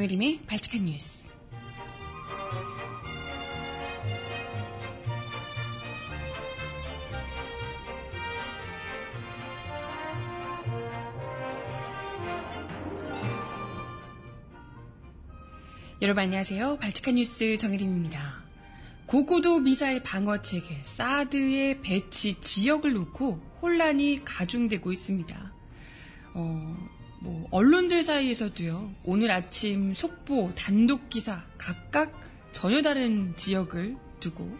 정혜림의 발칙한 뉴스. 여러분 안녕하세요. 발칙한 뉴스 정혜림입니다. 고고도 미사일 방어 체계 사드의 배치 지역을 놓고 혼란이 가중되고 있습니다. 어, 뭐 언론들 사이에서도요. 오늘 아침 속보, 단독 기사 각각 전혀 다른 지역을 두고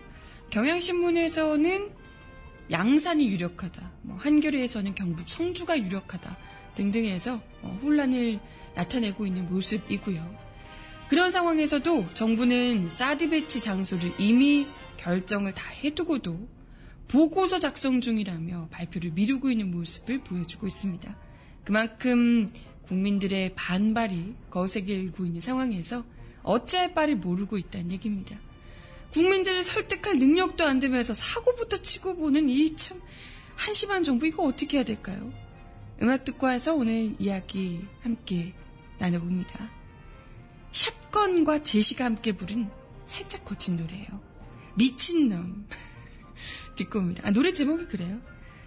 경향신문에서는 양산이 유력하다. 뭐 한겨레에서는 경북 성주가 유력하다. 등등 해서 어, 혼란을 나타내고 있는 모습이고요. 그런 상황에서도 정부는 사드 배치 장소를 이미 결정을 다 해두고도 보고서 작성 중이라며 발표를 미루고 있는 모습을 보여주고 있습니다. 그만큼 국민들의 반발이 거세게 고 있는 상황에서 어찌할 바를 모르고 있다는 얘기입니다. 국민들을 설득할 능력도 안 되면서 사고부터 치고 보는 이 참 한심한 정부 이거 어떻게 해야 될까요? 음악 듣고 와서 오늘 이야기 함께 나눠봅니다. 샷건과 제시가 함께 부른 살짝 고친 노래예요. 미친놈. 듣고 옵니다. 아, 노래 제목이 그래요.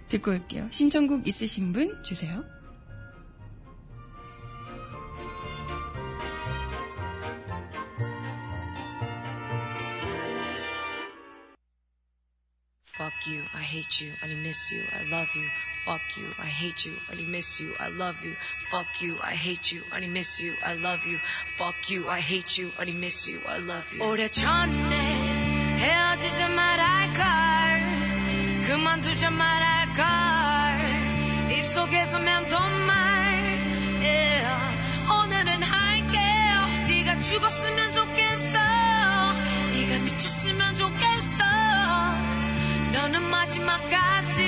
듣고 올게요. 신청곡 있으신 분 주세요. Fuck you, I hate you, I miss you, I love you. Fuck you, I hate you, I miss you, I love you. Fuck you, I hate you, I miss you, I love you. Fuck you, I hate you, I miss you, I love you. 오래전에 헤어지자 말할걸 그만두자 말할걸 입속에서 맴돈말 yeah. 오늘은 할게요 네가 죽었으면 마지막까지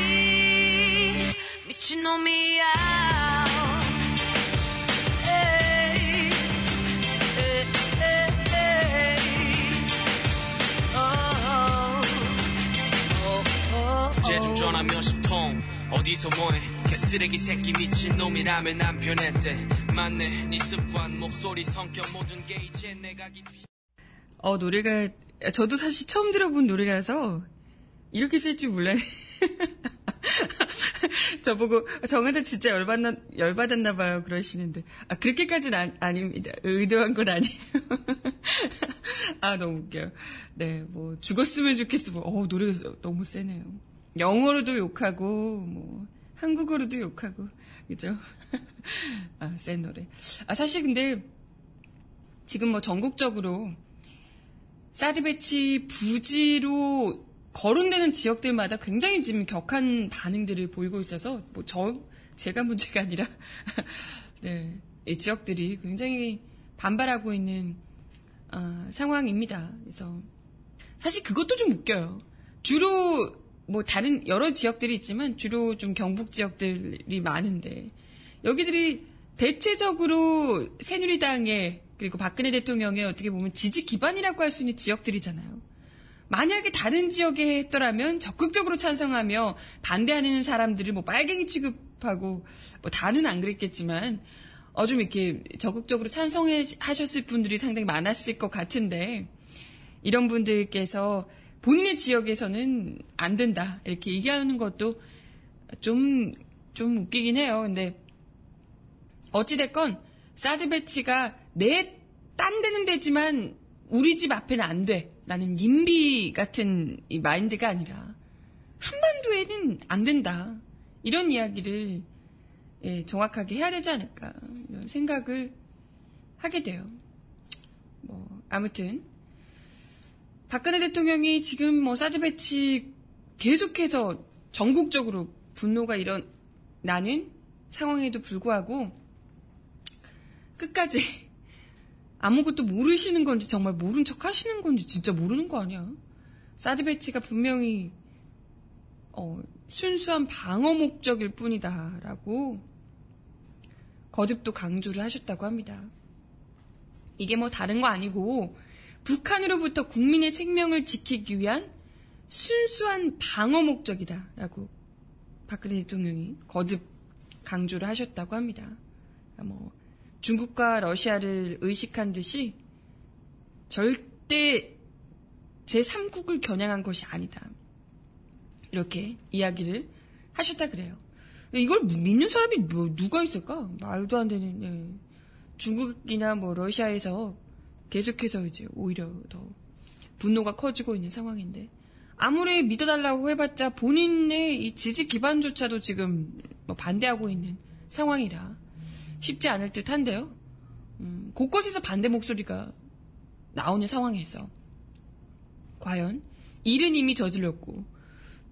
미친놈이야. 에이, 에이, 에이, 오, 오, 오, 오. 재중 전화 몇십 통. 어디서 뭐해? 개쓰레기 새끼 미친놈이라면 안 변했대. 맞네 네 습관 목소리 성격 모든 게 이제 내가 깊이 어, 노래가, 저도 사실 처음 들어본 노래라서 이렇게 쓸 줄 몰랐네. 저보고 정한테 진짜 열받나, 열받았나 봐요. 그러시는데. 아, 그렇게까지는 아, 아닙니다. 의도한 건 아니에요. 아, 너무 웃겨요. 네, 뭐, 죽었으면 좋겠어. 뭐, 어, 노래가 너무 세네요. 영어로도 욕하고, 뭐, 한국어로도 욕하고, 그죠? 아, 센 노래. 아, 사실 근데, 지금 뭐 전국적으로, 사드 배치 부지로 거론되는 지역들마다 굉장히 지금 격한 반응들을 보이고 있어서 뭐 저 제가 문제가 아니라 네, 이 지역들이 굉장히 반발하고 있는 어, 상황입니다. 그래서 사실 그것도 좀 웃겨요. 주로 뭐 다른 여러 지역들이 있지만 주로 좀 경북 지역들이 많은데 여기들이 대체적으로 새누리당의 그리고 박근혜 대통령의 어떻게 보면 지지 기반이라고 할 수 있는 지역들이잖아요. 만약에 다른 지역에 했더라면 적극적으로 찬성하며 반대하는 사람들을 뭐 빨갱이 취급하고 뭐 다는 안 그랬겠지만 어 좀 이렇게 적극적으로 찬성하셨을 분들이 상당히 많았을 것 같은데 이런 분들께서 본인의 지역에서는 안 된다 이렇게 얘기하는 것도 좀좀 웃기긴 해요. 근데 어찌 됐건 사드 배치가 내 딴 데는 되지만 우리 집 앞에는 안 돼. 라는 인비 같은 이 마인드가 아니라 한반도에는 안 된다. 이런 이야기를 예, 정확하게 해야 되지 않을까 이런 생각을 하게 돼요. 뭐 아무튼 박근혜 대통령이 지금 뭐 사드 배치 계속해서 전국적으로 분노가 일어나는 상황에도 불구하고 끝까지 아무것도 모르시는 건지 정말 모른 척 하시는 건지 진짜 모르는 거 아니야? 사드 배치가 분명히 어, 순수한 방어 목적일 뿐이다라고 거듭도 강조를 하셨다고 합니다. 이게 뭐 다른 거 아니고 북한으로부터 국민의 생명을 지키기 위한 순수한 방어 목적이다라고 박근혜 대통령이 거듭 강조를 하셨다고 합니다. 그러니까 뭐 중국과 러시아를 의식한 듯이 절대 제3국을 겨냥한 것이 아니다. 이렇게 이야기를 하셨다 그래요. 이걸 믿는 사람이 뭐 누가 있을까? 말도 안 되는 예. 중국이나 뭐 러시아에서 계속해서 이제 오히려 더 분노가 커지고 있는 상황인데 아무리 믿어달라고 해봤자 본인의 이 지지 기반조차도 지금 뭐 반대하고 있는 상황이라 쉽지 않을 듯 한데요. 음, 곳곳에서 반대 목소리가 나오는 상황에서 과연 일은 이미 저질렀고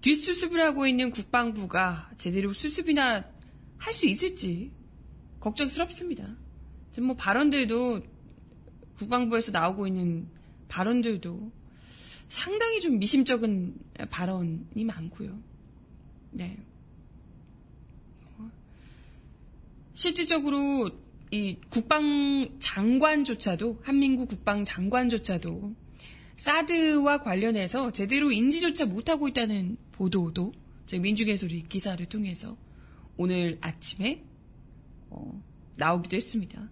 뒷수습을 하고 있는 국방부가 제대로 수습이나 할 수 있을지 걱정스럽습니다. 지금 뭐 발언들도 국방부에서 나오고 있는 발언들도 상당히 좀 미심쩍은 발언이 많고요. 네. 실질적으로 이 국방장관조차도 한민국 국방장관조차도 사드와 관련해서 제대로 인지조차 못하고 있다는 보도도 저희 민중의 소리 기사를 통해서 오늘 아침에 어, 나오기도 했습니다.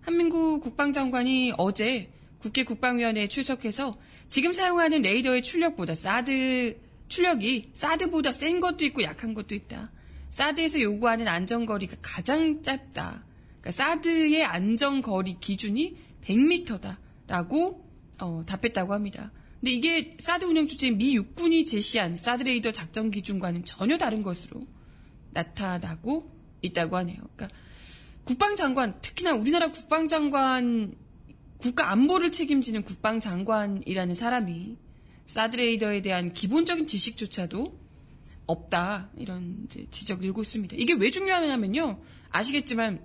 한민국 국방장관이 어제 국회 국방위원회에 출석해서 지금 사용하는 레이더의 출력보다 사드 출력이 사드보다 센 것도 있고 약한 것도 있다. 사드에서 요구하는 안전거리가 가장 짧다. 그러니까 사드의 안전거리 기준이 100m다라고 어, 답했다고 합니다. 근데 이게 사드 운영 주체인 미 육군이 제시한 사드 레이더 작전 기준과는 전혀 다른 것으로 나타나고 있다고 하네요. 그러니까 국방장관, 특히나 우리나라 국방장관, 국가 안보를 책임지는 국방장관이라는 사람이 사드 레이더에 대한 기본적인 지식조차도 없다. 이런 지적을 일고 있습니다. 이게 왜 중요하냐면요. 아시겠지만,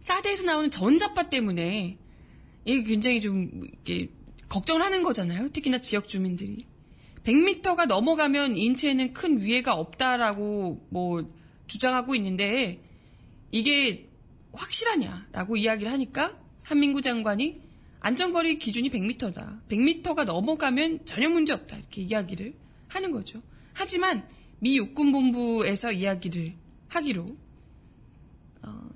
사드에서 나오는 전자파 때문에 이게 굉장히 좀 이게 걱정을 하는 거잖아요. 특히나 지역 주민들이. 100m가 넘어가면 인체에는 큰 위해가 없다라고 뭐 주장하고 있는데 이게 확실하냐라고 이야기를 하니까 한민구 장관이 안전거리 기준이 100m다. 100m가 넘어가면 전혀 문제 없다. 이렇게 이야기를 하는 거죠. 하지만 미 육군본부에서 이야기를 하기로 어,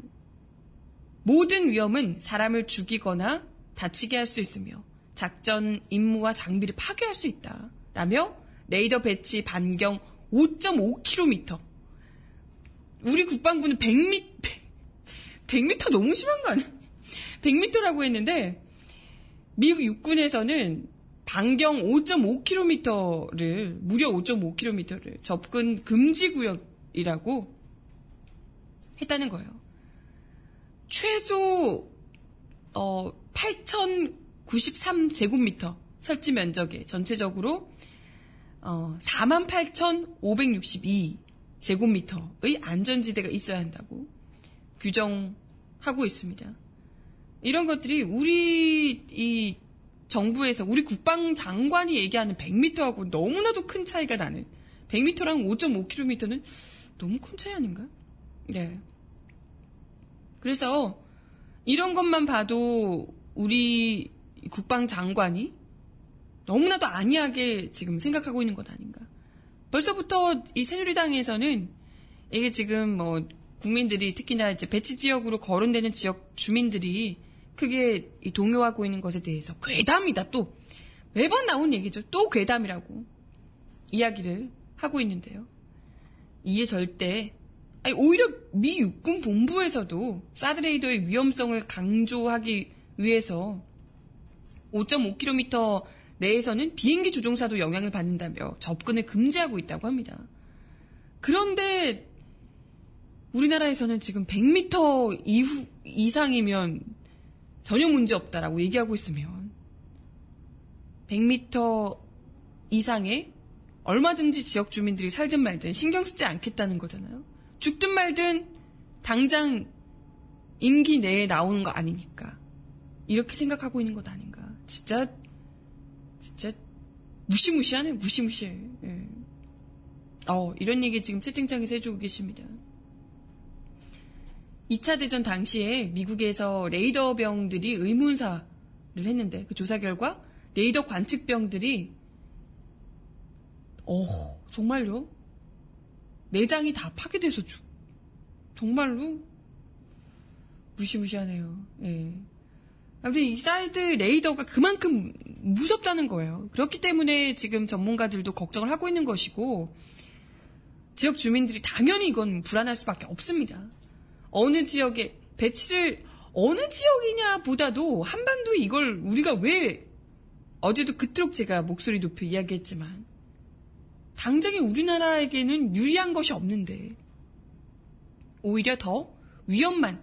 모든 위험은 사람을 죽이거나 다치게 할 수 있으며 작전 임무와 장비를 파괴할 수 있다. 라며 레이더 배치 반경 5.5km. 우리 국방부는 100m, 100m 너무 심한 거 아니야? 100m라고 했는데 미국 육군에서는 반경 5.5km를 무려 5.5km를 접근 금지 구역이라고 했다는 거예요. 최소 어 8,093제곱미터 설치 면적에 전체적으로 어 48,562 제곱미터의 안전지대가 있어야 한다고 규정하고 있습니다. 이런 것들이 우리 이 정부에서 우리 국방장관이 얘기하는 100m하고 너무나도 큰 차이가 나는 100m랑 5.5km는 너무 큰 차이 아닌가? 네. 그래서 이런 것만 봐도 우리 국방장관이 너무나도 안이하게 지금 생각하고 있는 것 아닌가. 벌써부터 이 새누리당에서는 이게 지금 뭐 국민들이 특히나 이제 배치 지역으로 거론되는 지역 주민들이 크게 동요하고 있는 것에 대해서 괴담이다 또 매번 나온 얘기죠. 또 괴담이라고 이야기를 하고 있는데요. 이에 절대 아니, 오히려 미 육군 본부에서도 사드레이더의 위험성을 강조하기 위해서 5.5km 내에서는 비행기 조종사도 영향을 받는다며 접근을 금지하고 있다고 합니다. 그런데 우리나라에서는 지금 100m 이후 이상이면 전혀 문제 없다라고 얘기하고 있으면 100m 이상의 얼마든지 지역 주민들이 살든 말든 신경 쓰지 않겠다는 거잖아요. 죽든 말든 당장 임기 내에 나오는 거 아니니까. 이렇게 생각하고 있는 것 아닌가. 진짜, 진짜, 무시무시하네, 무시무시해. 예. 어, 이런 얘기 지금 채팅창에서 해주고 계십니다. 2차 대전 당시에 미국에서 레이더병들이 의문사를 했는데, 그 조사 결과, 레이더 관측병들이, 어, 정말요? 내장이 다 파괴돼서 죽, 정말로? 무시무시하네요. 예. 아무튼 이 사드 레이더가 그만큼 무섭다는 거예요. 그렇기 때문에 지금 전문가들도 걱정을 하고 있는 것이고, 지역 주민들이 당연히 이건 불안할 수밖에 없습니다. 어느 지역에 배치를 어느 지역이냐 보다도 한반도에 이걸 우리가 왜 어제도 그토록 제가 목소리 높여 이야기했지만 당장에 우리나라에게는 유리한 것이 없는데 오히려 더 위험만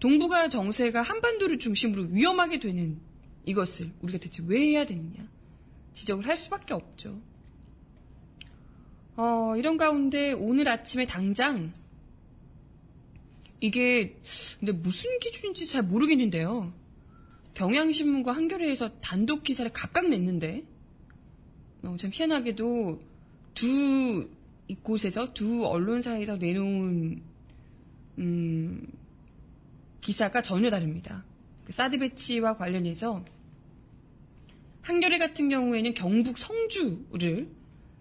동북아 정세가 한반도를 중심으로 위험하게 되는 이것을 우리가 대체 왜 해야 되느냐 지적을 할 수밖에 없죠. 어, 이런 가운데 오늘 아침에 당장 이게 근데 무슨 기준인지 잘 모르겠는데요. 경향신문과 한겨레에서 단독 기사를 각각 냈는데 어, 참 희한하게도 두 이곳에서 두 언론사에서 내놓은 음, 기사가 전혀 다릅니다. 그 사드 배치와 관련해서 한겨레 같은 경우에는 경북 성주를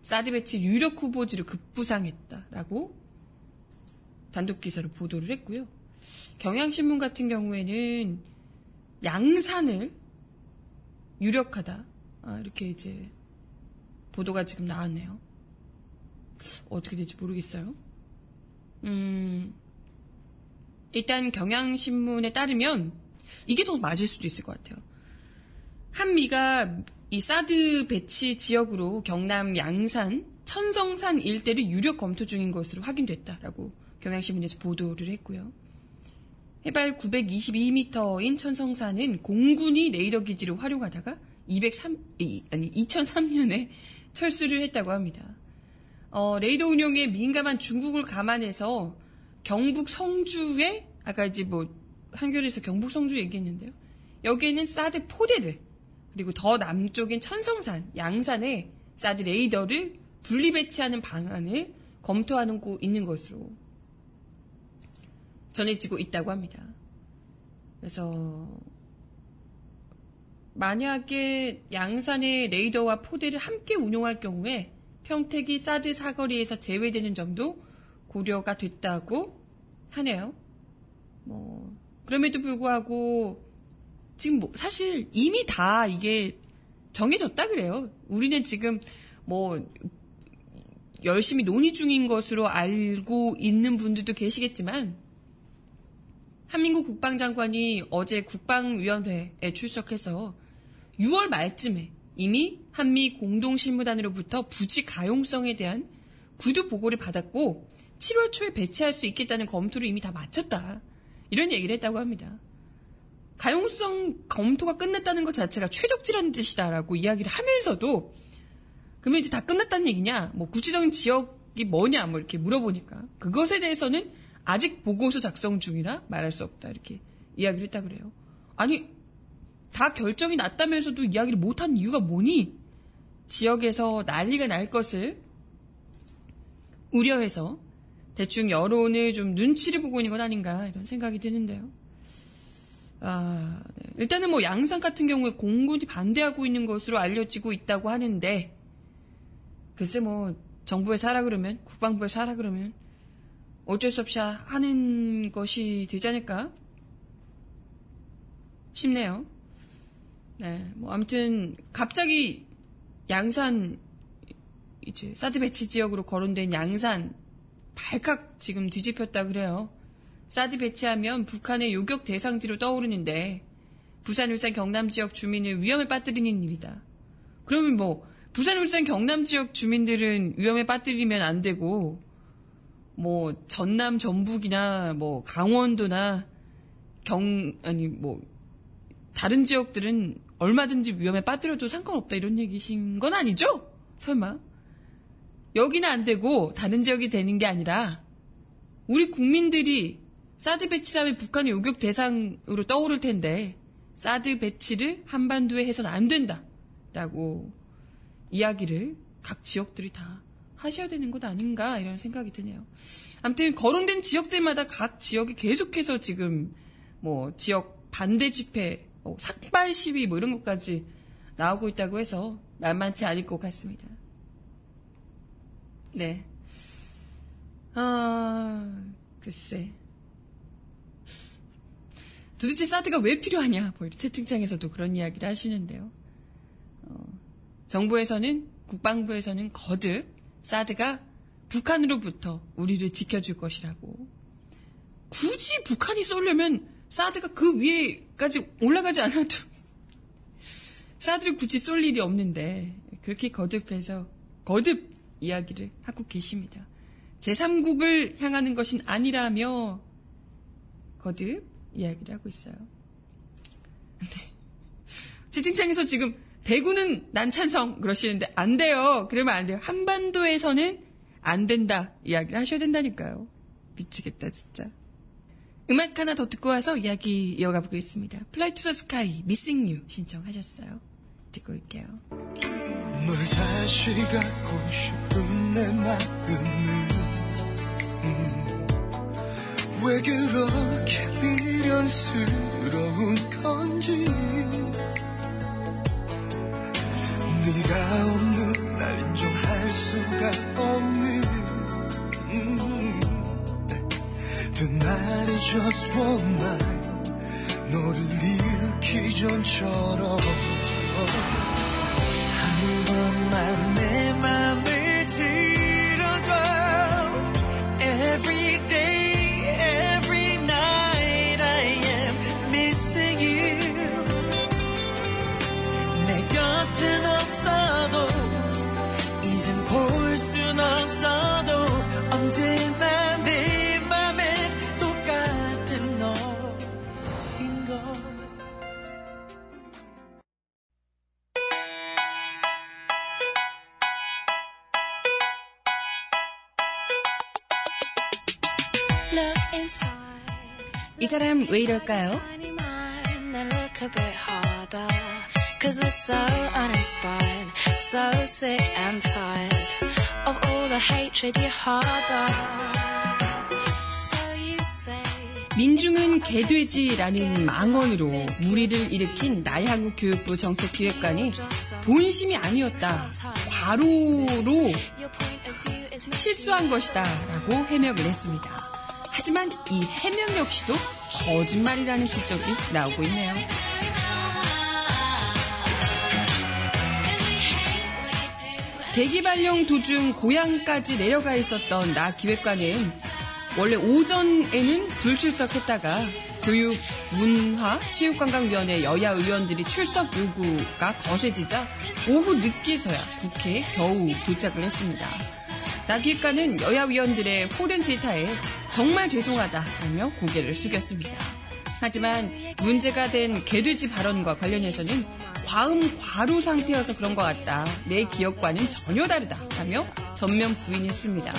사드 배치 유력 후보지로 급부상했다라고 단독 기사로 보도를 했고요. 경향신문 같은 경우에는 양산을 유력하다 아, 이렇게 이제 보도가 지금 나왔네요. 어떻게 될지 모르겠어요. 음, 일단 경향신문에 따르면 이게 더 맞을 수도 있을 것 같아요. 한미가 이 사드 배치 지역으로 경남 양산, 천성산 일대를 유력 검토 중인 것으로 확인됐다라고 경향신문에서 보도를 했고요. 해발 922m인 천성산은 공군이 레이더 기지로 활용하다가 203, 아니 2003년에 철수를 했다고 합니다. 어, 레이더 운용에 민감한 중국을 감안해서 경북 성주에 아까 이제 뭐 한겨레에서 경북 성주 얘기했는데요. 여기에는 사드 포대를 그리고 더 남쪽인 천성산, 양산에 사드 레이더를 분리 배치하는 방안을 검토하는 곳 있는 것으로 전해지고 있다고 합니다. 그래서 만약에 양산의 레이더와 포대를 함께 운용할 경우에 평택이 사드 사거리에서 제외되는 점도 고려가 됐다고 하네요. 뭐 그럼에도 불구하고 지금 뭐 사실 이미 다 이게 정해졌다 그래요. 우리는 지금 뭐 열심히 논의 중인 것으로 알고 있는 분들도 계시겠지만 한민국 국방장관이 어제 국방위원회에 출석해서 6월 말쯤에 이미 한미 공동실무단으로부터 부지 가용성에 대한 구두 보고를 받았고 7월 초에 배치할 수 있겠다는 검토를 이미 다 마쳤다. 이런 얘기를 했다고 합니다. 가용성 검토가 끝났다는 것 자체가 최적지라는 뜻이다라고 이야기를 하면서도 그러면 이제 다 끝났다는 얘기냐? 뭐 구체적인 지역이 뭐냐? 뭐 이렇게 물어보니까 그것에 대해서는 아직 보고서 작성 중이라 말할 수 없다 이렇게 이야기를 했다 그래요. 아니 다 결정이 났다면서도 이야기를 못한 이유가 뭐니? 지역에서 난리가 날 것을 우려해서 대충 여론을 좀 눈치를 보고 있는 건 아닌가 이런 생각이 드는데요. 아, 네. 일단은 뭐 양산 같은 경우에 공군이 반대하고 있는 것으로 알려지고 있다고 하는데 글쎄 뭐 정부에 사라 그러면 국방부에 사라 그러면 어쩔 수 없이 하는 것이 되지 않을까 싶네요. 네, 뭐 아무튼 갑자기 양산 이제 사드 배치 지역으로 거론된 양산 발칵 지금 뒤집혔다 그래요. 사드 배치하면 북한의 요격 대상지로 떠오르는데 부산, 울산, 경남 지역 주민을 위험에 빠뜨리는 일이다. 그러면 뭐 부산, 울산, 경남 지역 주민들은 위험에 빠뜨리면 안 되고 뭐 전남 전북이나 뭐 강원도나 경 아니 뭐 다른 지역들은 얼마든지 위험에 빠뜨려도 상관없다 이런 얘기신 건 아니죠? 설마 여기는 안 되고 다른 지역이 되는 게 아니라 우리 국민들이 사드 배치라면 북한의 요격 대상으로 떠오를 텐데 사드 배치를 한반도에 해서는 안 된다라고 이야기를 각 지역들이 다 하셔야 되는 것 아닌가 이런 생각이 드네요. 아무튼 거론된 지역들마다 각 지역이 계속해서 지금 뭐 지역 반대 집회, 뭐 삭발 시위 뭐 이런 것까지 나오고 있다고 해서 만만치 않을 것 같습니다. 네. 아, 글쎄. 도대체 사드가 왜 필요하냐? 뭐 채팅창에서도 그런 이야기를 하시는데요. 어, 정부에서는 국방부에서는 거듭 사드가 북한으로부터 우리를 지켜줄 것이라고. 굳이 북한이 쏘려면 사드가 그 위에까지 올라가지 않아도 사드를 굳이 쏠 일이 없는데 그렇게 거듭해서 거듭 이야기를 하고 계십니다. 제3국을 향하는 것은 아니라며 거듭 이야기를 하고 있어요. 네. 채팅창에서 지금 대구는 난 찬성 그러시는데 안 돼요. 그러면 안 돼요. 한반도에서는 안 된다 이야기를 하셔야 된다니까요. 미치겠다 진짜. 음악 하나 더 듣고 와서 이야기 이어가 보겠습니다. Fly to the Sky Missing You 신청하셨어요. 듣고 올게요. 널 다시 갖고 싶은 내 마음은 음, 왜 그렇게 미련스러운 건지 네가 없는 날 인정할 수가 없는 음, Tonight is just one night 너를 잃기 전처럼 이 사람 왜 이럴까요? Cause we're so uninspired, so sick and tired of all the hatred you harbor. So you say. 민중은 개돼지라는 망언으로 무리를 일으킨 나향욱 교육부 정책기획관이 본심이 아니었다. 과로로 실수한 것이다. 라고 해명을 했습니다. 하지만 이 해명 역시도 거짓말이라는 지적이 나오고 있네요. 대기 발령 도중 고향까지 내려가 있었던 나 기획관은 원래 오전에는 불출석했다가 교육, 문화, 체육관광위원회 여야 의원들이 출석 요구가 거세지자 오후 늦게서야 국회에 겨우 도착을 했습니다. 나 기획관은 여야 위원들의 호된 질타에 정말 죄송하다라며 고개를 숙였습니다. 하지만 문제가 된 개돼지 발언과 관련해서는 과음 과로 상태여서 그런 것 같다. 내 기억과는 전혀 다르다. 라며 전면 부인했습니다.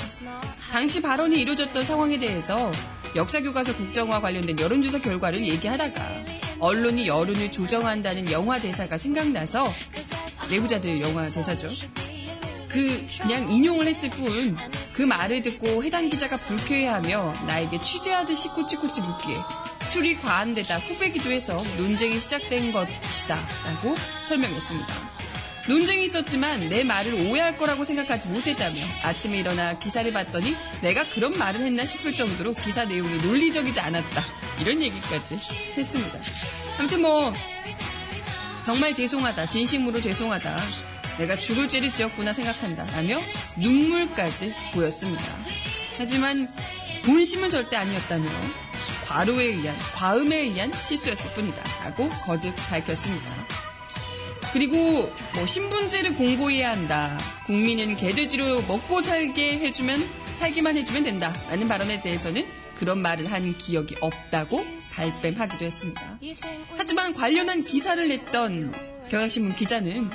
당시 발언이 이루어졌던 상황에 대해서 역사교과서 국정화 관련된 여론조사 결과를 얘기하다가 언론이 여론을 조정한다는 영화 대사가 생각나서 내부자들 영화 대사죠. 그 그냥 인용을 했을 뿐 그 말을 듣고 해당 기자가 불쾌해하며 나에게 취재하듯이 꼬치꼬치 묻기에 술이 과한 데다 후배기도 해서 논쟁이 시작된 것이다 라고 설명했습니다. 논쟁이 있었지만 내 말을 오해할 거라고 생각하지 못했다며 아침에 일어나 기사를 봤더니 내가 그런 말을 했나 싶을 정도로 기사 내용이 논리적이지 않았다. 이런 얘기까지 했습니다. 아무튼 뭐 정말 죄송하다. 진심으로 죄송하다. 내가 죽을 죄를 지었구나 생각한다. 라며 눈물까지 보였습니다. 하지만 본심은 절대 아니었다며 과로에 의한, 과음에 의한 실수였을 뿐이다. 라고 거듭 밝혔습니다. 그리고 뭐 신분제를 공고해야 한다. 국민은 개돼지로 먹고 살게 해주면 살기만 해주면 된다. 라는 발언에 대해서는 그런 말을 한 기억이 없다고 발뺌하기도 했습니다. 하지만 관련한 기사를 냈던 경향신문 기자는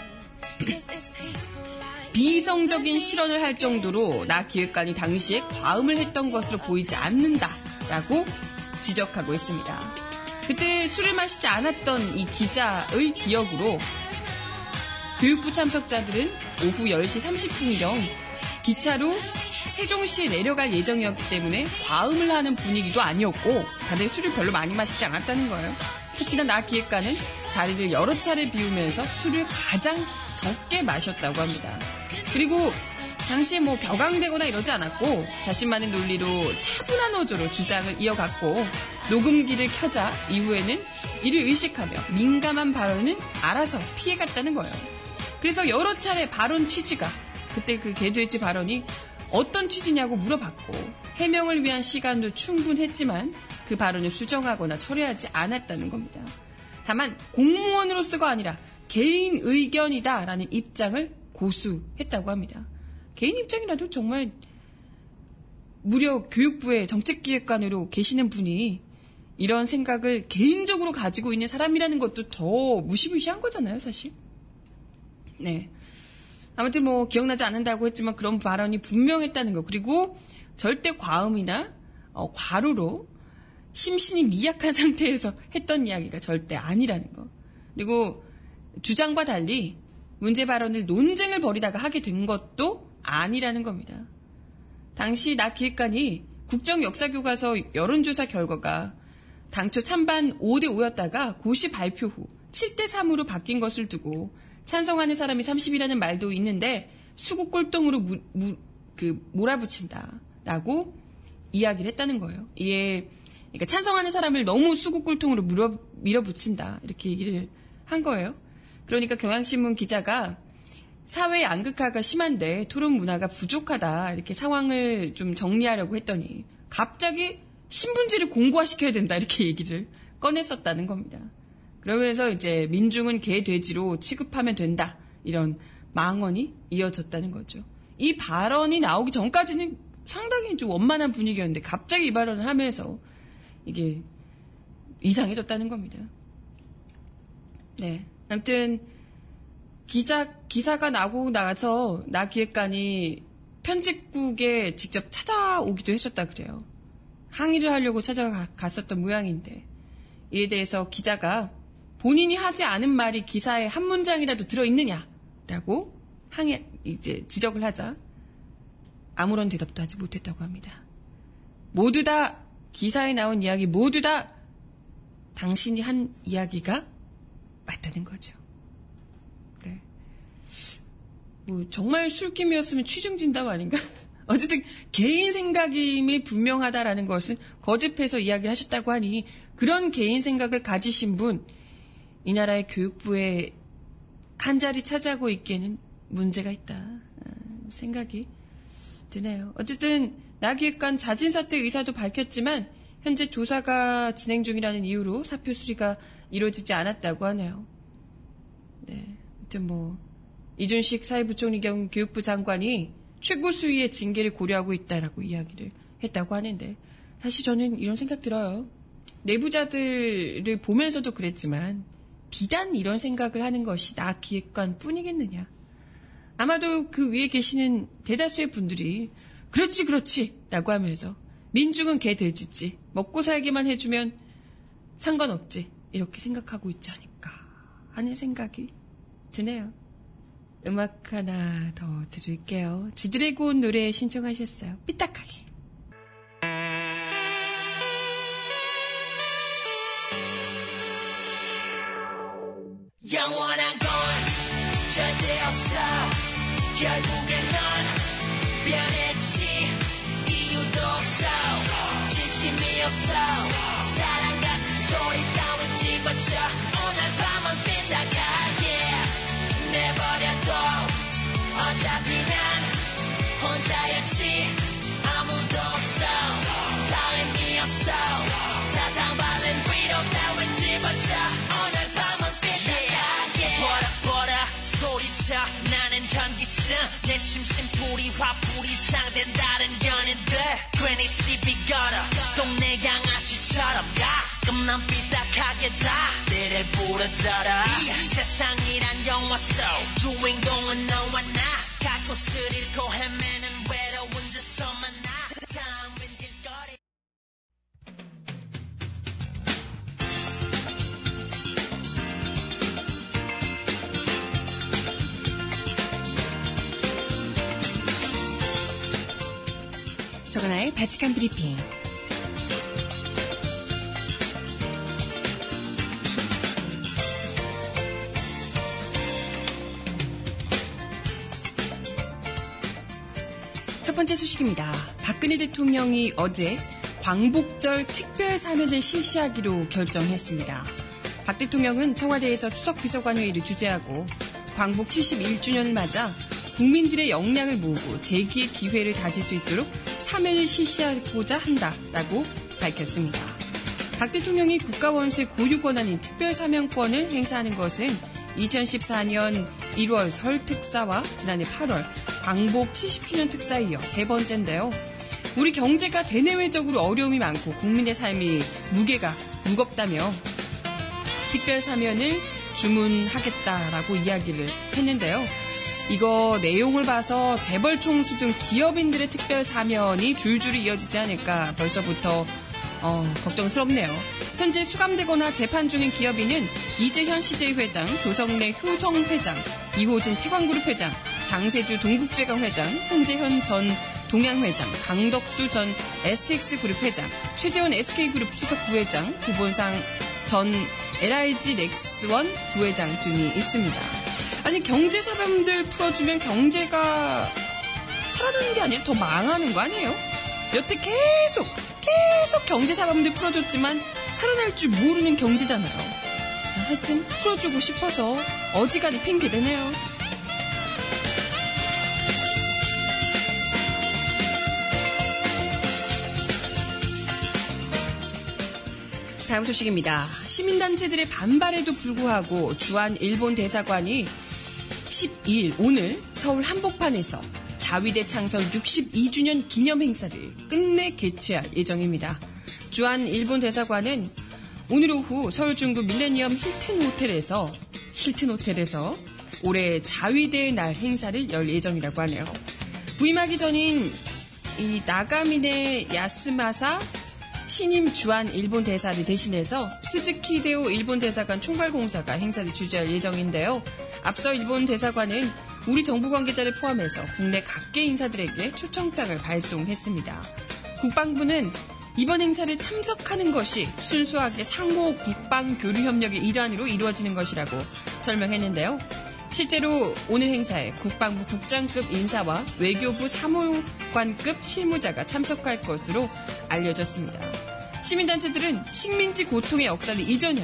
비이성적인 실언을 할 정도로 나 기획관이 당시에 과음을 했던 것으로 보이지 않는다라고 지적하고 있습니다. 그때 술을 마시지 않았던 이 기자의 기억으로 교육부 참석자들은 오후 10시 30분경 기차로 세종시에 내려갈 예정이었기 때문에 과음을 하는 분위기도 아니었고 다들 술을 별로 많이 마시지 않았다는 거예요. 특히나 나 기획관은 자리를 여러 차례 비우면서 술을 가장 적게 마셨다고 합니다. 그리고 당시에 뭐 격앙되거나 이러지 않았고 자신만의 논리로 차분한 어조로 주장을 이어갔고 녹음기를 켜자 이후에는 이를 의식하며 민감한 발언은 알아서 피해갔다는 거예요. 그래서 여러 차례 발언 취지가 그때 그 개돼지 발언이 어떤 취지냐고 물어봤고 해명을 위한 시간도 충분했지만 그 발언을 수정하거나 처리하지 않았다는 겁니다. 다만 공무원으로서가 아니라 개인 의견이다라는 입장을 고수했다고 합니다. 개인 입장이라도 정말 무려 교육부의 정책기획관으로 계시는 분이 이런 생각을 개인적으로 가지고 있는 사람이라는 것도 더 무시무시한 거잖아요, 사실. 네. 아무튼 뭐 기억나지 않는다고 했지만 그런 발언이 분명했다는 거. 그리고 절대 과음이나 어, 과로로 심신이 미약한 상태에서 했던 이야기가 절대 아니라는 거. 그리고 주장과 달리 문제 발언을 논쟁을 벌이다가 하게 된 것도 아니라는 겁니다. 당시 나 기획관이 국정역사교과서 여론조사 결과가 당초 찬반 5대5였다가 고시 발표 후 7대3으로 바뀐 것을 두고 찬성하는 사람이 30이라는 말도 있는데 수국 꼴등으로 무, 무, 그 몰아붙인다 라고 이야기를 했다는 거예요. 이에 그러니까 찬성하는 사람을 너무 수국 꼴등으로 밀어, 밀어붙인다 이렇게 얘기를 한 거예요. 그러니까 경향신문 기자가 사회 양극화가 심한데 토론 문화가 부족하다 이렇게 상황을 좀 정리하려고 했더니 갑자기 신분지를 공고화시켜야 된다 이렇게 얘기를 꺼냈었다는 겁니다. 그러면서 이제 민중은 개 돼지로 취급하면 된다 이런 망언이 이어졌다는 거죠. 이 발언이 나오기 전까지는 상당히 좀 원만한 분위기였는데 갑자기 이 발언을 하면서 이게 이상해졌다는 겁니다. 네. 아무튼 기자 기사가 나고 나서 나 기획관이 편집국에 직접 찾아오기도 했었다 그래요. 항의를 하려고 찾아갔었던 모양인데 이에 대해서 기자가 본인이 하지 않은 말이 기사에 한 문장이라도 들어 있느냐라고 항의 이제 지적을 하자 아무런 대답도 하지 못했다고 합니다. 모두 다 기사에 나온 이야기 모두 다 당신이 한 이야기가 맞다는 거죠. 네. 뭐 정말 술김이었으면 취중진담 아닌가? 어쨌든 개인 생각임이 분명하다라는 것은 거듭해서 이야기를 하셨다고 하니 그런 개인 생각을 가지신 분 이 나라의 교육부에 한 자리 차지하고 있기에는 문제가 있다 아, 생각이 드네요. 어쨌든 나기획관 자진 사퇴 의사도 밝혔지만 현재 조사가 진행 중이라는 이유로 사표 수리가 이루어지지 않았다고 하네요. 네, 아무튼 뭐 이준식 사회부총리 겸 교육부 장관이 최고 수위의 징계를 고려하고 있다라고 이야기를 했다고 하는데 사실 저는 이런 생각 들어요. 내부자들을 보면서도 그랬지만 비단 이런 생각을 하는 것이 나 기획관 뿐이겠느냐. 아마도 그 위에 계시는 대다수의 분들이 그렇지 그렇지 라고 하면서 민중은 개 돼지지 먹고 살기만 해주면 상관없지 이렇게 생각하고 있지 않을까 하는 생각이 드네요. 음악 하나 더 들을게요. 지드래곤 노래 신청하셨어요. 삐딱하게. 영원한 건 절대 없어 결국엔 넌 변했지 이유도 없어 진심이 없어 내 심심풀이 화풀이 상된 다른 연인 괜히 시비 걸어. 동네 양아치처럼. 가 끔 난 삐딱하게 다 내를 부러져라. 세상이란 영화 속 주인공은 너와 나. 갈 곳을 잃고 헤매는 외로운 데서 만나. 세상 웬길거리. 정은아의 바칙한 브리핑. 소식입니다. 박근혜 대통령이 어제 광복절 특별 사면을 실시하기로 결정했습니다. 박 대통령은 청와대에서 수석 비서관회의를 주재하고 광복 71주년을 맞아 국민들의 역량을 모으고 재기의 기회를 가질 수 있도록 사면을 실시하고자 한다라고 밝혔습니다. 박 대통령이 국가원수의 고유 권한인 특별 사면권을 행사하는 것은 2014년 1월 설 특사와 지난해 8월 광복 70주년 특사에 이어 세 번째인데요. 우리 경제가 대내외적으로 어려움이 많고 국민의 삶이 무게가 무겁다며 특별 사면을 주문하겠다라고 이야기를 했는데요. 이거 내용을 봐서 재벌 총수 등 기업인들의 특별 사면이 줄줄이 이어지지 않을까 벌써부터 어, 걱정스럽네요. 현재 수감되거나 재판 중인 기업인은 이재현 CJ 회장, 조성래 효성 회장, 이호진 태광그룹 회장, 장세주 동국제강 회장, 홍재현 전 동양 회장, 강덕수 전 STX 그룹 회장, 최재원 SK그룹 수석 부회장, 구본상 전 LIG 넥스원 부회장 등이 있습니다. 아니 경제 사범들 풀어주면 경제가 살아나는 게 아니라 더 망하는 거 아니에요? 여태 계속 계속 경제 사범들 풀어줬지만 살아날 줄 모르는 경제잖아요. 하여튼 풀어주고 싶어서 어지간히 핑계대네요. 다음 소식입니다. 시민단체들의 반발에도 불구하고 주한 일본 대사관이 12일 오늘 서울 한복판에서 자위대 창설 62주년 기념 행사를 끝내 개최할 예정입니다. 주한 일본 대사관은 오늘 오후 서울 중구 밀레니엄 힐튼 호텔에서 힐튼 호텔에서 올해 자위대의 날 행사를 열 예정이라고 하네요. 부임하기 전인 이 나가미네 야스마사 신임 주한 일본 대사를 대신해서 스즈키 데오 일본 대사관 총괄공사가 행사를 주재할 예정인데요. 앞서 일본 대사관은 우리 정부 관계자를 포함해서 국내 각계 인사들에게 초청장을 발송했습니다. 국방부는 이번 행사를 참석하는 것이 순수하게 상호 국방 교류 협력의 일환으로 이루어지는 것이라고 설명했는데요. 실제로 오늘 행사에 국방부 국장급 인사와 외교부 사무관급 실무자가 참석할 것으로 알려졌습니다. 시민단체들은 식민지 고통의 역사를 잊으려며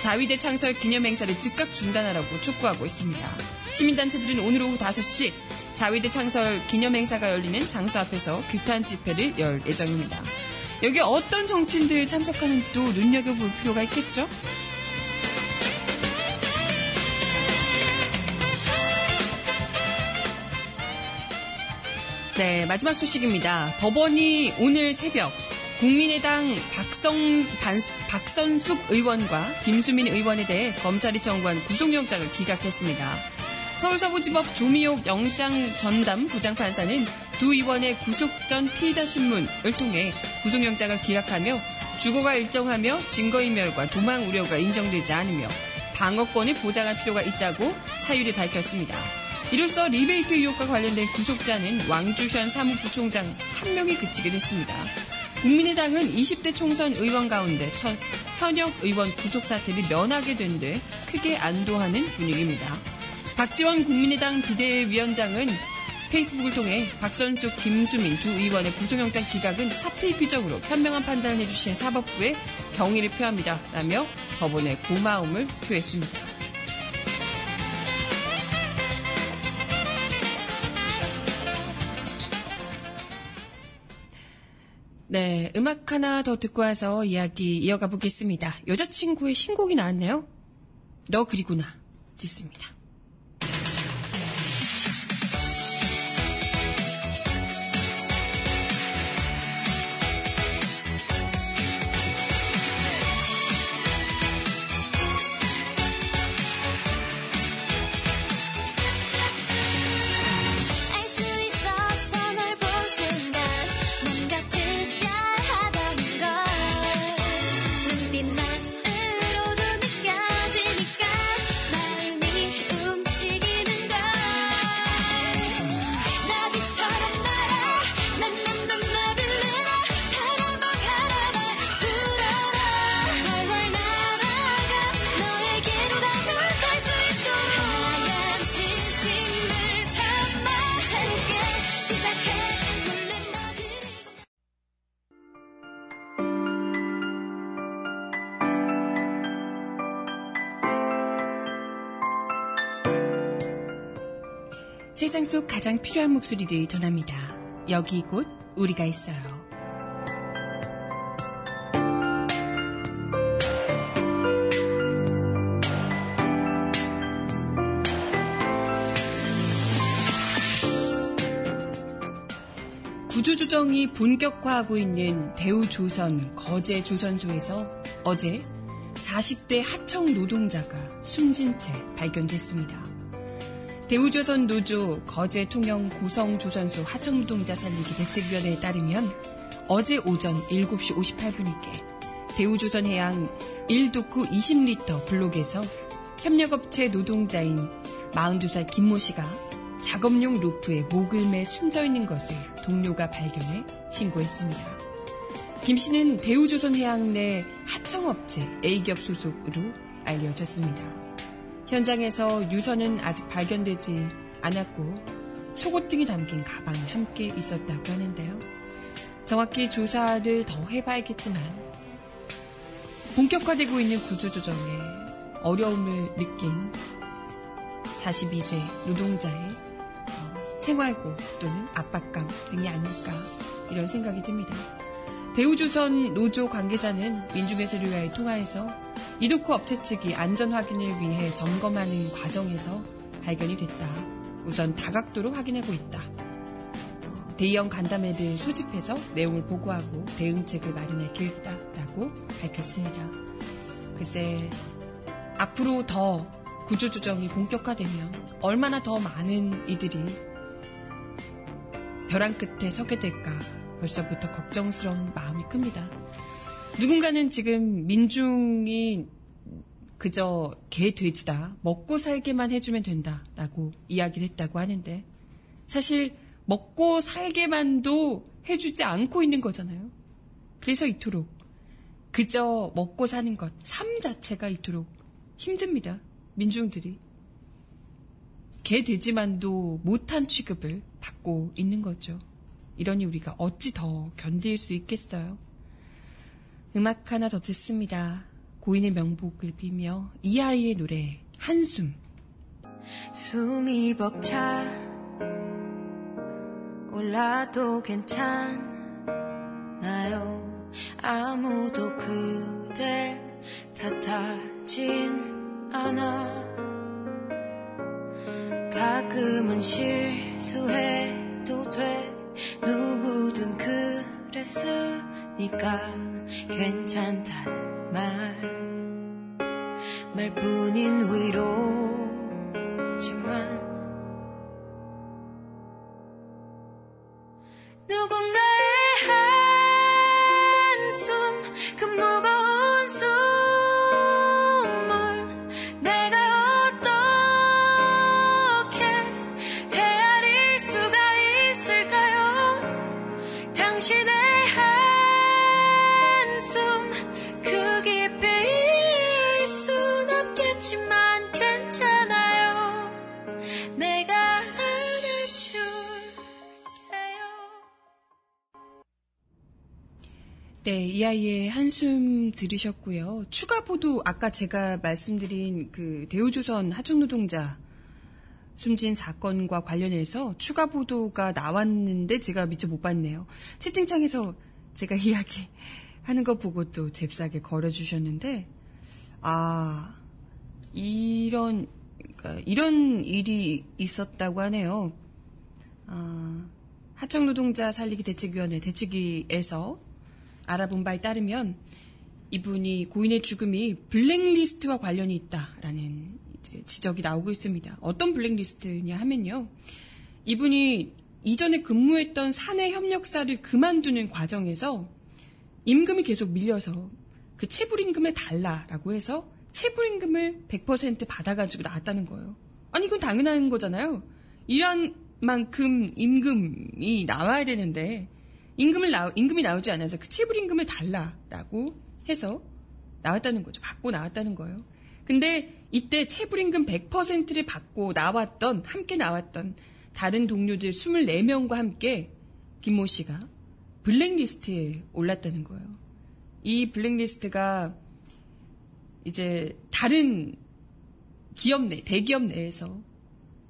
자위대 창설 기념 행사를 즉각 중단하라고 촉구하고 있습니다. 시민단체들은 오늘 오후 5시 자위대 창설 기념 행사가 열리는 장소 앞에서 규탄 집회를 열 예정입니다. 여기 어떤 정치인들 참석하는지도 눈여겨볼 필요가 있겠죠? 네, 마지막 소식입니다. 법원이 오늘 새벽 국민의당 박성, 반, 박선숙 의원과 김수민 의원에 대해 검찰이 청구한 구속영장을 기각했습니다. 서울서부지법 조미옥 영장 전담 부장판사는 두 의원의 구속 전 피의자 신문을 통해 구속영장을 기각하며 주거가 일정하며 증거인멸과 도망 우려가 인정되지 않으며 방어권을 보장할 필요가 있다고 사유를 밝혔습니다. 이로써 리베이트 의혹과 관련된 구속자는 왕주현 사무부총장 한 명에 그치게 됐습니다. 국민의당은 20대 총선 의원 가운데 첫 현역 의원 구속 사태를 면하게 된 데 크게 안도하는 분위기입니다. 박지원 국민의당 비대위원장은 페이스북을 통해 박선숙, 김수민 두 의원의 구속영장 기각은 사필귀정으로 현명한 판단을 해주신 사법부에 경의를 표합니다. 라며 법원에 고마움을 표했습니다. 네, 음악 하나 더 듣고 와서 이야기 이어가 보겠습니다. 여자친구의 신곡이 나왔네요. 너 그리구나. 듣습니다. 속 가장 필요한 목소리를 전합니다. 여기 곧 우리가 있어요. 구조조정이 본격화하고 있는 대우조선 거제 조선소에서 어제 40대 하청 노동자가 숨진 채 발견됐습니다. 대우조선 노조 거제 통영 고성 조선소 하청노동자 살리기 대책위원회에 따르면 어제 오전 7시 58분께 대우조선 해양 1도쿠 20리터 블록에서 협력업체 노동자인 42살 김모 씨가 작업용 루프에 목을 매 숨져 있는 것을 동료가 발견해 신고했습니다. 김 씨는 대우조선해양 내 하청업체 A기업 소속으로 알려졌습니다. 현장에서 유서는 아직 발견되지 않았고 속옷 등이 담긴 가방이 함께 있었다고 하는데요. 정확히 조사를 더 해봐야겠지만 본격화되고 있는 구조조정에 어려움을 느낀 42세 노동자의 어, 생활고 또는 압박감 등이 아닐까 이런 생각이 듭니다. 대우조선 노조 관계자는 민중해설위와의 통화에서 이도코 업체 측이 안전 확인을 위해 점검하는 과정에서 발견이 됐다. 우선 다각도로 확인하고 있다. 어, 대형 간담회를 소집해서 내용을 보고하고 대응책을 마련할 계획이다라고 밝혔습니다. 글쎄 앞으로 더 구조조정이 본격화되면 얼마나 더 많은 이들이 벼랑 끝에 서게 될까 벌써부터 걱정스러운 마음이 큽니다. 누군가는 지금 민중이 그저 개 돼지다 먹고 살게만 해주면 된다 라고 이야기를 했다고 하는데 사실 먹고 살게만도 해주지 않고 있는 거잖아요. 그래서 이토록 그저 먹고 사는 것, 삶 자체가 이토록 힘듭니다. 민중들이. 개 돼지만도 못한 취급을 받고 있는 거죠. 이러니 우리가 어찌 더 견딜 수 있겠어요? 음악 하나 더 듣습니다. 고인의 명복을 빌며 이 아이의 노래 한숨. 숨이 벅차 올라도 괜찮나요 아무도 그댈 탓하진 않아 가끔은 실수해도 돼 누구든 그랬으니까 괜찮단 말. 말뿐인 위로지만 누군가 네, 이 아이의 한숨 들으셨고요. 추가 보도 아까 제가 말씀드린 그 대우조선 하청 노동자 숨진 사건과 관련해서 추가 보도가 나왔는데 제가 미처 못 봤네요. 채팅창에서 제가 이야기 하는 거 보고 또 잽싸게 걸어주셨는데, 아, 이런, 그러니까 이런 일이 있었다고 하네요. 아, 하청노동자 살리기 대책위원회 대책위에서 알아본 바에 따르면 이분이 고인의 죽음이 블랙리스트와 관련이 있다라는 지적이 나오고 있습니다. 어떤 블랙리스트냐 하면요. 이분이 이전에 근무했던 사내 협력사를 그만두는 과정에서 임금이 계속 밀려서 그 체불임금을 달라라고 해서 체불임금을 100% 받아가지고 나왔다는 거예요. 아니 이건 당연한 거잖아요. 일한 만큼 임금이 나와야 되는데 임금을 나 임금이 나오지 않아서 그 체불 임금을 달라라고 해서 나왔다는 거죠. 받고 나왔다는 거예요. 근데 이때 체불 임금 100%를 받고 나왔던 함께 나왔던 다른 동료들 24명과 함께 김모 씨가 블랙리스트에 올랐다는 거예요. 이 블랙리스트가 이제 다른 기업 내, 대기업 내에서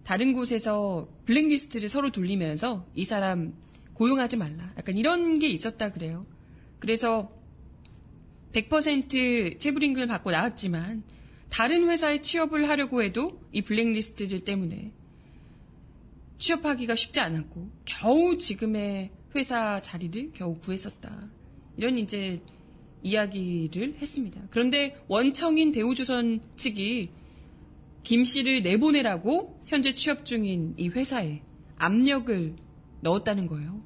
다른 곳에서 블랙리스트를 서로 돌리면서 이 사람 고용하지 말라. 약간 이런 게 있었다 그래요. 그래서 100% 체불임금을 받고 나왔지만 다른 회사에 취업을 하려고 해도 이 블랙리스트들 때문에 취업하기가 쉽지 않았고 겨우 지금의 회사 자리를 겨우 구했었다. 이런 이제 이야기를 했습니다. 그런데 원청인 대우조선 측이 김 씨를 내보내라고 현재 취업 중인 이 회사에 압력을 넣었다는 거예요.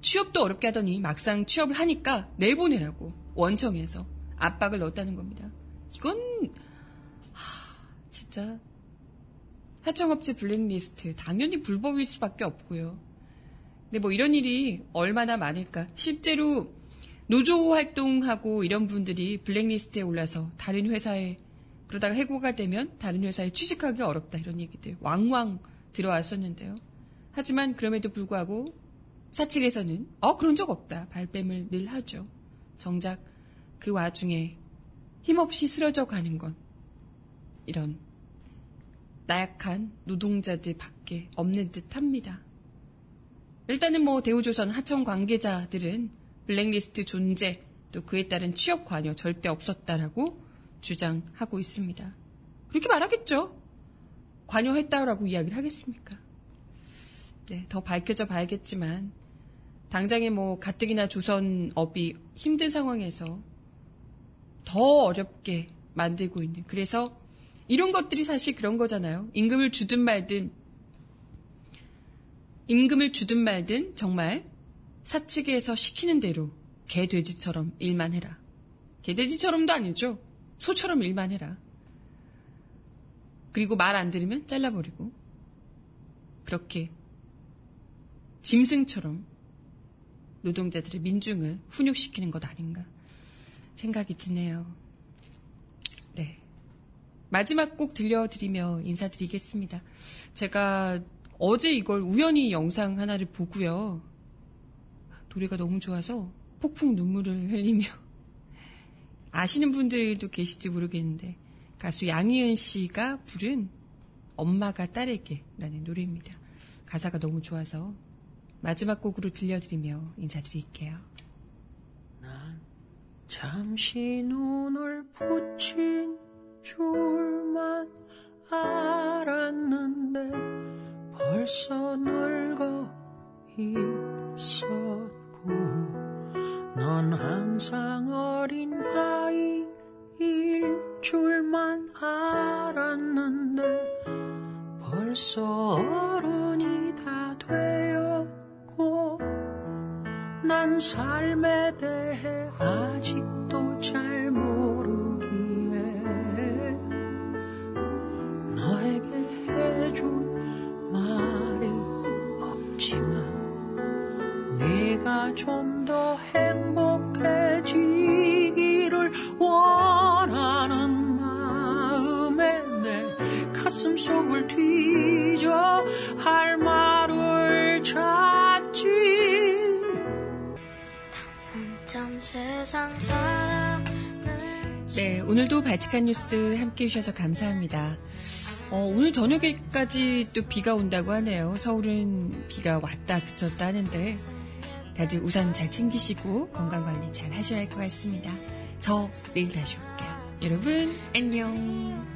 취업도 어렵게 하더니 막상 취업을 하니까 내보내라고 원청에서 압박을 넣었다는 겁니다. 이건 하, 진짜 하청업체 블랙리스트 당연히 불법일 수밖에 없고요. 근데 뭐 이런 일이 얼마나 많을까? 실제로 노조 활동하고 이런 분들이 블랙리스트에 올라서 다른 회사에 그러다가 해고가 되면 다른 회사에 취직하기 어렵다 이런 얘기들 왕왕 들어왔었는데요. 하지만 그럼에도 불구하고 사측에서는 어 그런 적 없다 발뺌을 늘 하죠. 정작 그 와중에 힘없이 쓰러져 가는 건 이런 나약한 노동자들 밖에 없는 듯 합니다. 일단은 뭐 대우조선 하청 관계자들은 블랙리스트 존재 또 그에 따른 취업 관여 절대 없었다라고 주장하고 있습니다. 그렇게 말하겠죠. 관여했다라고 이야기를 하겠습니까? 네, 더 밝혀져 봐야겠지만 당장에 뭐 가뜩이나 조선업이 힘든 상황에서 더 어렵게 만들고 있는 그래서 이런 것들이 사실 그런 거잖아요. 임금을 주든 말든 임금을 주든 말든 정말 사측에서 시키는 대로 개 돼지처럼 일만 해라. 개 돼지처럼도 아니죠. 소처럼 일만 해라. 그리고 말 안 들으면 잘라버리고 그렇게 짐승처럼 노동자들의 민중을 훈육시키는 것 아닌가 생각이 드네요. 네. 마지막 곡 들려드리며 인사드리겠습니다. 제가 어제 이걸 우연히 영상 하나를 보고요. 노래가 너무 좋아서 폭풍 눈물을 흘리며 아시는 분들도 계실지 모르겠는데 가수 양희은 씨가 부른 엄마가 딸에게라는 노래입니다. 가사가 너무 좋아서 마지막 곡으로 들려드리며 인사드릴게요. 난 잠시 눈을 붙인 줄만 알았는데 벌써 늙어 있었고 넌 항상 어린 아이일 줄만 알았는데 벌써 어른이 다 되었고 난 삶에 대해 아직도 잘 모르기에 너에게 해준 말이 없지만 네가 좀 더 행복해지기를 원하는 마음에 내 가슴 속을 오늘도 발칙한 뉴스 함께 해주셔서 감사합니다. 어, 오늘 저녁에까지 또 비가 온다고 하네요. 서울은 비가 왔다 그쳤다 하는데 다들 우산 잘 챙기시고 건강관리 잘 하셔야 할 것 같습니다. 저 내일 다시 올게요. 여러분 안녕.